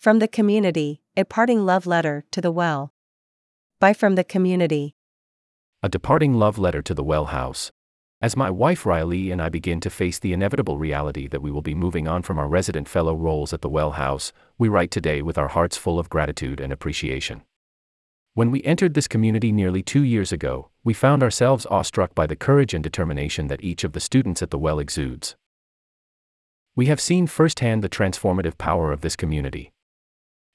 From the community, a parting love letter to the well. By From the Community. A departing love letter to the Well House. As my wife Riley and I begin to face the inevitable reality that we will be moving on from our resident fellow roles at the Well House, we write today with our hearts full of gratitude and appreciation. When we entered this community nearly two years ago, we found ourselves awestruck by the courage and determination that each of the students at the Well exudes. We have seen firsthand the transformative power of this community.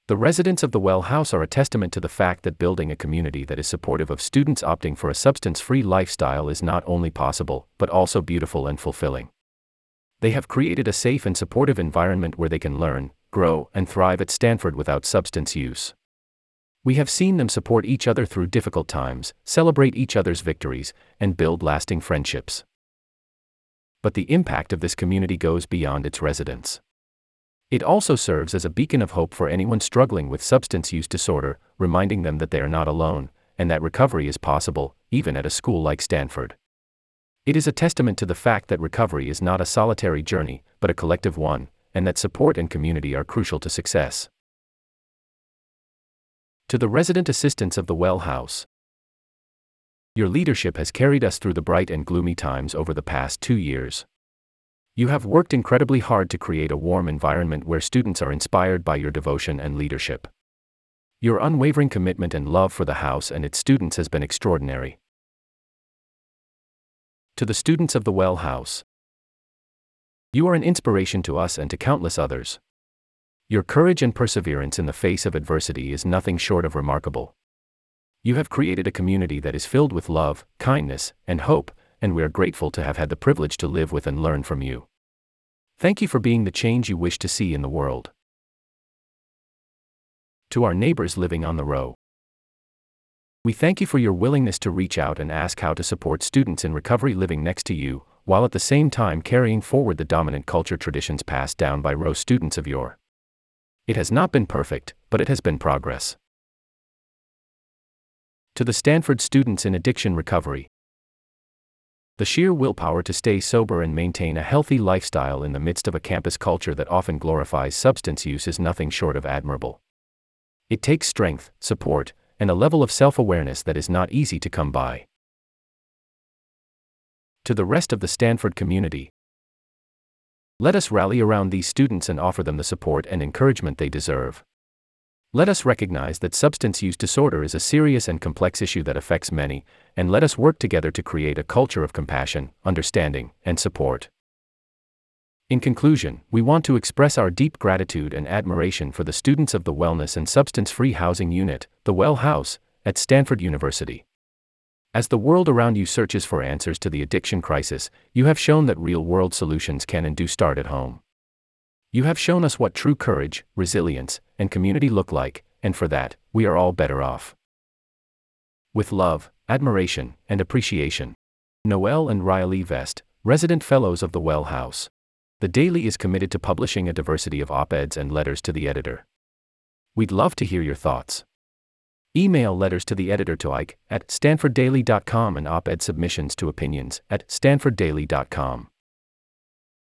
The residents of the Well House are a testament to the fact that building a community that is supportive of students opting for a substance free lifestyle is not only possible, but also beautiful and fulfilling. They have created a safe and supportive environment where they can learn, grow, and thrive at Stanford without substance use. We have seen them support each other through difficult times, celebrate each other's victories, and build lasting friendships. But the impact of this community goes beyond its residents. It also serves as a beacon of hope for anyone struggling with substance use disorder, reminding them that they are not alone, and that recovery is possible, even at a school like Stanford. It is a testament to the fact that recovery is not a solitary journey, but a collective one, and that support and community are crucial to success. To the resident assistants of the Well House, your leadership has carried us through the bright and gloomy times over the past two years. You have worked incredibly hard to create a warm environment where students are inspired by your devotion and leadership. Your unwavering commitment and love for the house and its students has been extraordinary. To the students of the Well House, you are an inspiration to us and to countless others. Your courage and perseverance in the face of adversity is nothing short of remarkable. You have created a community that is filled with love, kindness, and hope, and we are grateful to have had the privilege to live with and learn from you. Thank you for being the change you wish to see in the world. To our neighbors living on the row, we thank you for your willingness to reach out and ask how to support students in recovery living next to you, while at the same time carrying forward the dominant culture traditions passed down by row students of yore. It has not been perfect, but it has been progress. To the Stanford students in addiction recovery, the sheer willpower to stay sober and maintain a healthy lifestyle in the midst of a campus culture that often glorifies substance use is nothing short of admirable. It takes strength, support, and a level of self awareness that is not easy to come by. To the rest of the Stanford community, let us rally around these students and offer them the support and encouragement they deserve. Let us recognize that substance use disorder is a serious and complex issue that affects many, and let us work together to create a culture of compassion, understanding, and support. In conclusion, we want to express our deep gratitude and admiration for the students of the Wellness and Substance Free Housing Unit, the Well House, at Stanford University. As the world around you searches for answers to the addiction crisis, you have shown that real world solutions can and do start at home. You have shown us what true courage, resilience, and community look like, and for that, we are all better off. With love, admiration, and appreciation. Noel and Riley Vest, resident fellows of the Well House. The Daily is committed to publishing a diversity of op eds and letters to the editor. We'd love to hear your thoughts. Email letters to the editor to Ike at stanforddaily.com and op ed submissions to opinions at stanforddaily.com.